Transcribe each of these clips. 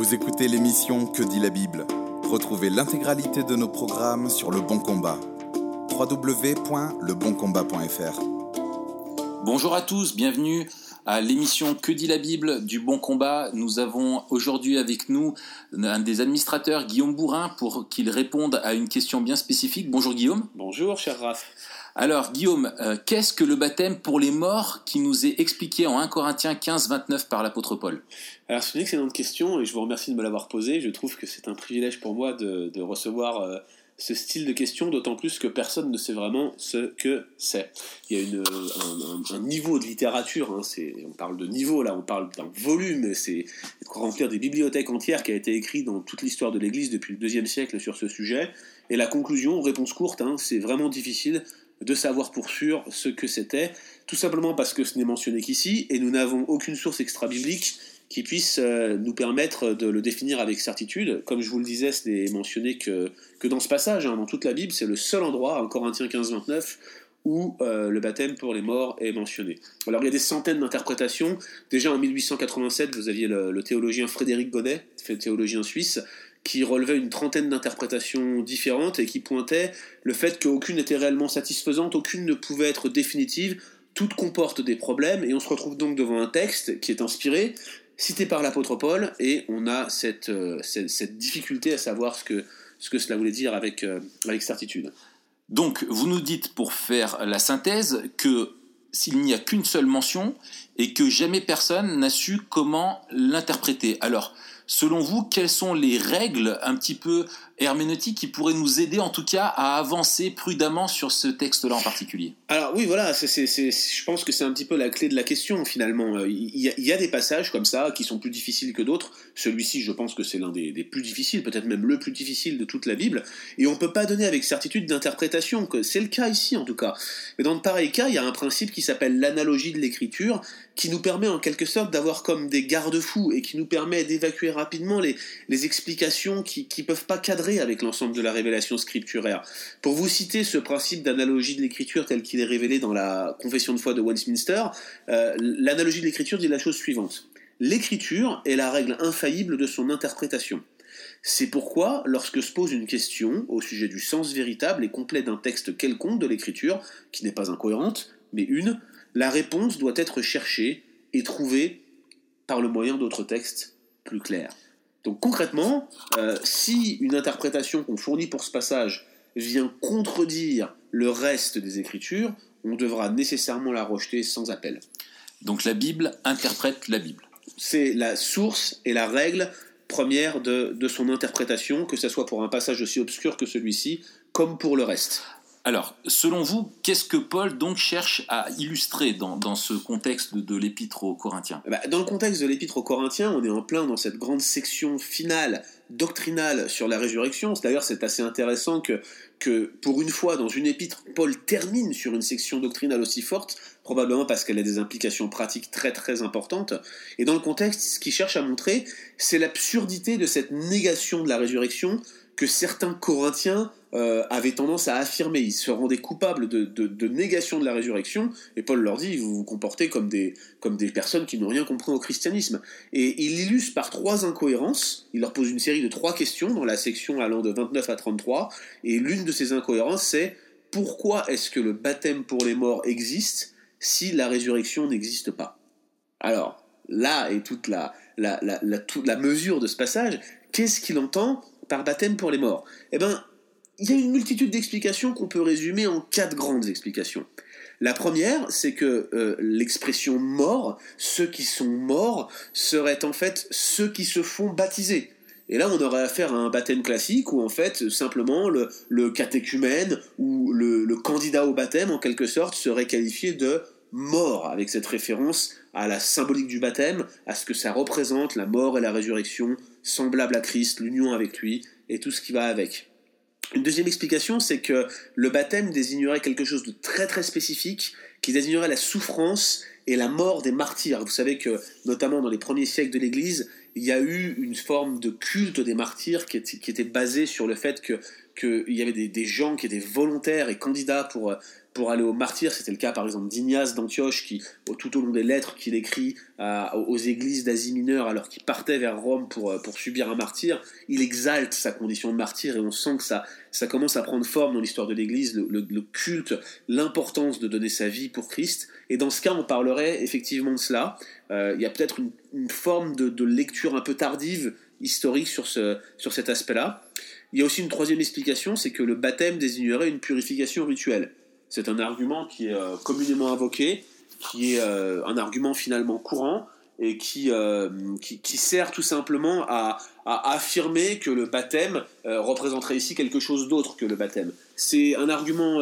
Vous écoutez l'émission Que dit la Bible Retrouvez l'intégralité de nos programmes sur Le Bon Combat. www.leboncombat.fr Bonjour à tous, bienvenue à l'émission Que dit la Bible du Bon Combat. Nous avons aujourd'hui avec nous un des administrateurs, Guillaume Bourrin, pour qu'il réponde à une question bien spécifique. Bonjour Guillaume. Bonjour cher Raph. Alors Guillaume, euh, qu'est-ce que le baptême pour les morts qui nous est expliqué en 1 Corinthiens 15, 29 par l'apôtre Paul? Alors c'est une excellente question et je vous remercie de me l'avoir posée. Je trouve que c'est un privilège pour moi de, recevoir euh, ce style de question, d'autant plus que personne ne sait vraiment ce que c'est. Il y a un, un niveau de littérature, hein, on parle de niveau là, on parle d'un volume, c'est remplir des bibliothèques entières qui a été écrit dans toute l'histoire de l'Église depuis le deuxième siècle sur ce sujet. Et la conclusion, réponse courte, hein, c'est vraiment difficile de savoir pour sûr ce que c'était, tout simplement parce que ce n'est mentionné qu'ici, et nous n'avons aucune source extra-biblique qui puisse euh, nous permettre de le définir avec certitude. Comme je vous le disais, ce n'est mentionné que, que dans ce passage, hein, dans toute la Bible, c'est le seul endroit, en Corinthiens 15-29, où euh, le baptême pour les morts est mentionné. Alors il y a des centaines d'interprétations. Déjà en 1887, vous aviez le, le théologien Frédéric Bonnet, théologien suisse, qui relevait une trentaine d'interprétations différentes et qui pointait le fait qu'aucune n'était réellement satisfaisante, aucune ne pouvait être définitive, toutes comportent des problèmes, et on se retrouve donc devant un texte qui est inspiré, cité par l'apôtre Paul, et on a cette, euh, cette, difficulté à savoir ce que, ce que cela voulait dire avec, euh, avec certitude. Donc, vous nous dites, pour faire la synthèse, que s'il n'y a qu'une seule mention, et que jamais personne n'a su comment l'interpréter. Alors, selon vous, quelles sont les règles un petit peu herméneutiques qui pourraient nous aider en tout cas à avancer prudemment sur ce texte-là en particulier Alors oui, voilà, je pense que c'est un petit peu la clé de la question finalement. Il y, a, il y, a, des passages comme ça qui sont plus difficiles que d'autres. Celui-ci, je pense que c'est l'un des, plus difficiles, peut-être même le plus difficile de toute la Bible. Et on ne peut pas donner avec certitude d'interprétation, que c'est le cas ici en tout cas. Mais dans de pareils cas, il y a un principe qui s'appelle l'analogie de l'écriture qui nous permet en quelque sorte d'avoir comme des garde-fous et qui nous permet d'évacuer rapidement les explications qui ne peuvent pas cadrer avec l'ensemble de la révélation scripturaire. Pour vous citer ce principe d'analogie de l'écriture tel qu'il est révélé dans la confession de foi de Westminster, euh, l'analogie de l'écriture dit la chose suivante. L'écriture est la règle infaillible de son interprétation. C'est pourquoi, lorsque se pose une question au sujet du sens véritable et complet d'un texte quelconque de l'écriture, qui n'est pas incohérente, mais une, la réponse doit être cherchée et trouvée par le moyen d'autres textes plus clairs. Donc concrètement, euh, si une interprétation qu'on fournit pour ce passage vient contredire le reste des Écritures, on devra nécessairement la rejeter sans appel. Donc la Bible interprète la Bible. C'est la source et la règle première de, de son interprétation, que ce soit pour un passage aussi obscur que celui-ci, comme pour le reste. Alors, selon vous, qu'est-ce que Paul donc cherche à illustrer dans, dans ce contexte de, l'épître aux Corinthiens? Bah, Dans le contexte de l'épître aux Corinthiens, on est en plein dans cette grande section finale doctrinale sur la résurrection. D'ailleurs, c'est assez intéressant que, que, pour une fois, dans une épître, Paul termine sur une section doctrinale aussi forte, probablement parce qu'elle a des implications pratiques très très importantes. Et dans le contexte, ce qu'il cherche à montrer, c'est l'absurdité de cette négation de la résurrection que certains Corinthiens euh, avaient tendance à affirmer. Ils se rendaient coupables de, négation de la résurrection, et Paul leur dit, vous vous comportez comme des, personnes qui n'ont rien compris au christianisme. Et il illustre par trois incohérences, il leur pose une série de trois questions dans la section allant de 29 à 33, et l'une de ces incohérences, c'est pourquoi est-ce que le baptême pour les morts existe si la résurrection n'existe pas? Alors, là est toute la mesure de ce passage. Qu'est-ce qu'il entend par baptême pour les morts? Eh bien, il y a une multitude d'explications qu'on peut résumer en quatre grandes explications. La première, c'est que euh, l'expression mort, ceux qui sont morts, seraient en fait ceux qui se font baptiser. Et là, on aurait affaire à un baptême classique où en fait, simplement, le, catéchumène ou le, le candidat au baptême, en quelque sorte, serait qualifié de mort, avec cette référence à la symbolique du baptême, à ce que ça représente la mort et la résurrection, semblable à Christ, l'union avec lui, et tout ce qui va avec. Une deuxième explication, c'est que le baptême désignerait quelque chose de très très spécifique, qui désignerait la souffrance et la mort des martyrs. Vous savez que, notamment dans les premiers siècles de l'Église, il y a eu une forme de culte des martyrs qui était, basée sur le fait que qu'il y avait des, gens qui étaient volontaires et candidats pour, pour aller au martyr. C'était le cas par exemple d'Ignace d'Antioche qui, tout au long des lettres qu'il écrit aux églises d'Asie mineure alors qu'il partait vers Rome pour, pour subir un martyr, il exalte sa condition de martyr et on sent que ça, ça commence à prendre forme dans l'histoire de l'Église, le, culte, l'importance de donner sa vie pour Christ. Et dans ce cas, on parlerait effectivement de cela. Euh, il y a peut-être une, forme de, lecture un peu tardive historique sur, ce, sur cet aspect-là. Il y a aussi une troisième explication, c'est que le baptême désignerait une purification rituelle. C'est un argument qui est euh, communément invoqué, qui est euh, un argument finalement courant et qui, qui, sert tout simplement à, affirmer que le baptême représenterait ici quelque chose d'autre que le baptême. C'est un argument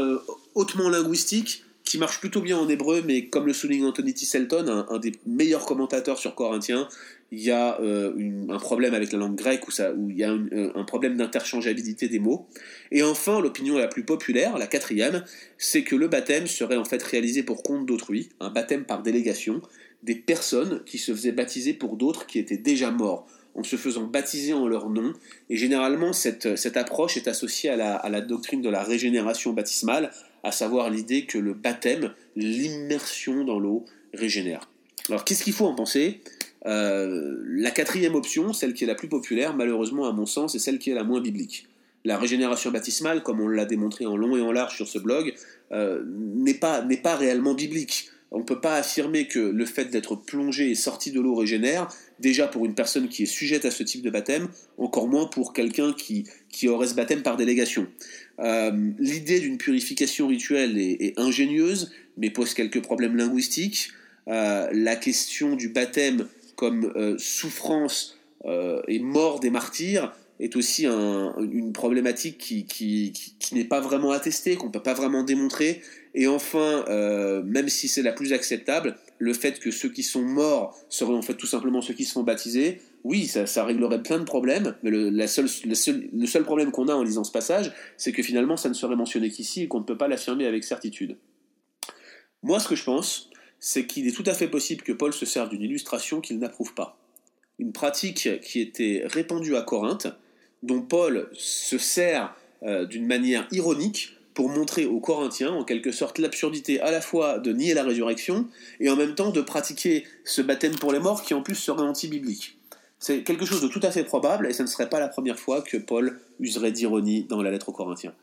hautement linguistique qui marche plutôt bien en hébreu, mais comme le souligne Anthony Tisselton, un, des meilleurs commentateurs sur Corinthien, il y a euh, un problème avec la langue grecque où, il y a euh, un, problème d'interchangeabilité des mots. Et enfin, l'opinion la plus populaire, la quatrième, c'est que le baptême serait en fait réalisé pour compte d'autrui, un baptême par délégation, des personnes qui se faisaient baptiser pour d'autres qui étaient déjà morts en se faisant baptiser en leur nom. Et généralement, cette, cette approche est associée à la doctrine de la régénération baptismale, à savoir l'idée que le baptême, l'immersion dans l'eau, régénère. Alors qu'est-ce qu'il faut en penser? Euh, La quatrième option, celle qui est la plus populaire, malheureusement à mon sens, est celle qui est la moins biblique. La régénération baptismale, comme on l'a démontré en long et en large sur ce blog, euh, n'est pas, pas réellement biblique. On ne peut pas affirmer que le fait d'être plongé et sorti de l'eau régénère, déjà pour une personne qui est sujette à ce type de baptême, encore moins pour quelqu'un qui, qui aurait ce baptême par délégation. Euh, l'idée d'une purification rituelle est, ingénieuse, mais pose quelques problèmes linguistiques. Euh, la question du baptême comme euh, souffrance et mort des martyrs est aussi une problématique qui, qui, qui n'est pas vraiment attestée, qu'on ne peut pas vraiment démontrer. Et enfin, même si c'est la plus acceptable, le fait que ceux qui sont morts seraient en fait tout simplement ceux qui se font baptiser, oui, ça, réglerait plein de problèmes, mais le, seul, problème qu'on a en lisant ce passage, c'est que finalement ça ne serait mentionné qu'ici et qu'on ne peut pas l'affirmer avec certitude. Moi, ce que je pense, c'est qu'il est tout à fait possible que Paul se serve d'une illustration qu'il n'approuve pas. Une pratique qui était répandue à Corinthe, dont Paul se sert euh, d'une manière ironique pour montrer aux Corinthiens, en quelque sorte, l'absurdité à la fois de nier la résurrection et en même temps de pratiquer ce baptême pour les morts qui en plus serait anti-biblique. C'est quelque chose de tout à fait probable et ce ne serait pas la première fois que Paul userait d'ironie dans la lettre aux Corinthiens.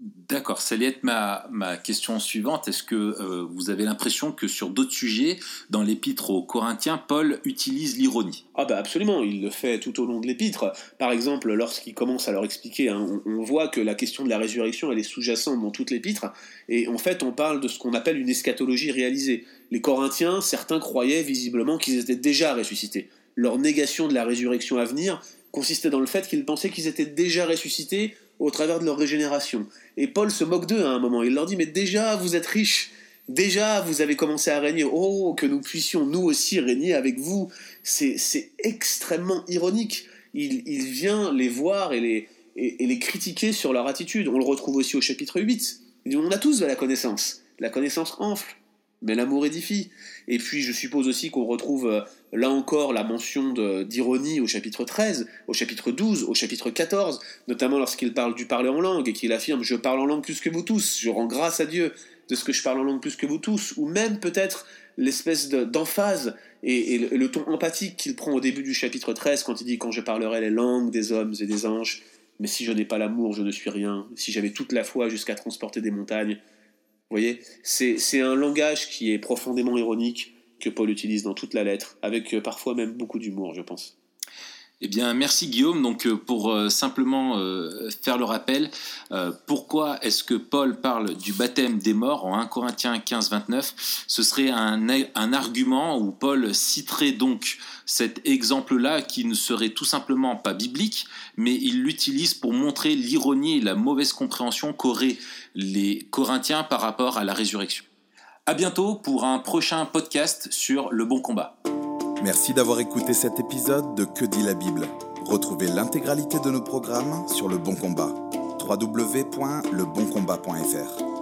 D'accord, ça allait être ma, question suivante. Est-ce que euh, vous avez l'impression que sur d'autres sujets, dans l'épître aux Corinthiens, Paul utilise l'ironie? Ah bah absolument, il le fait tout au long de l'épître. Par exemple, lorsqu'il commence à leur expliquer, hein, on, voit que la question de la résurrection, elle est sous-jacente dans toute l'épître, et en fait on parle de ce qu'on appelle une eschatologie réalisée. Les Corinthiens, certains croyaient visiblement qu'ils étaient déjà ressuscités leur négation de la résurrection à venir consistait dans le fait qu'ils pensaient qu'ils étaient déjà ressuscités au travers de leur régénération. Et Paul se moque d'eux à un moment. Il leur dit Mais déjà, vous êtes riches. Déjà, vous avez commencé à régner. Oh, que nous puissions nous aussi régner avec vous. C'est extrêmement ironique. Il, vient les voir et les, critiquer sur leur attitude. On le retrouve aussi au chapitre 8. Il dit On a tous de la connaissance. La connaissance enfle mais l'amour édifie. Et puis je suppose aussi qu'on retrouve euh, là encore la mention d'ironie au chapitre 13, au chapitre 12, au chapitre 14, notamment lorsqu'il parle du parler en langue et qu'il affirme Je parle en langue plus que vous tous, je rends grâce à Dieu de ce que je parle en langue plus que vous tous, ou même peut-être l'espèce d'emphase et, le, ton empathique qu'il prend au début du chapitre 13 quand il dit Quand je parlerai les langues des hommes et des anges, mais si je n'ai pas l'amour, je ne suis rien, si j'avais toute la foi jusqu'à transporter des montagnes, vous voyez, c'est un langage qui est profondément ironique que Paul utilise dans toute la lettre, avec euh, parfois même beaucoup d'humour, je pense. Eh bien, merci Guillaume. Donc, euh, pour euh, simplement euh, faire le rappel, pourquoi est-ce que Paul parle du baptême des morts en 1 Corinthiens 15, 29 Ce serait un, un argument où Paul citerait donc cet exemple-là qui ne serait tout simplement pas biblique, mais il l'utilise pour montrer l'ironie et la mauvaise compréhension qu'auraient les Corinthiens par rapport à la résurrection. À bientôt pour un prochain podcast sur le bon combat. Merci d'avoir écouté cet épisode de Que dit la Bible. Retrouvez l'intégralité de nos programmes sur Le Bon Combat. www.leboncombat.fr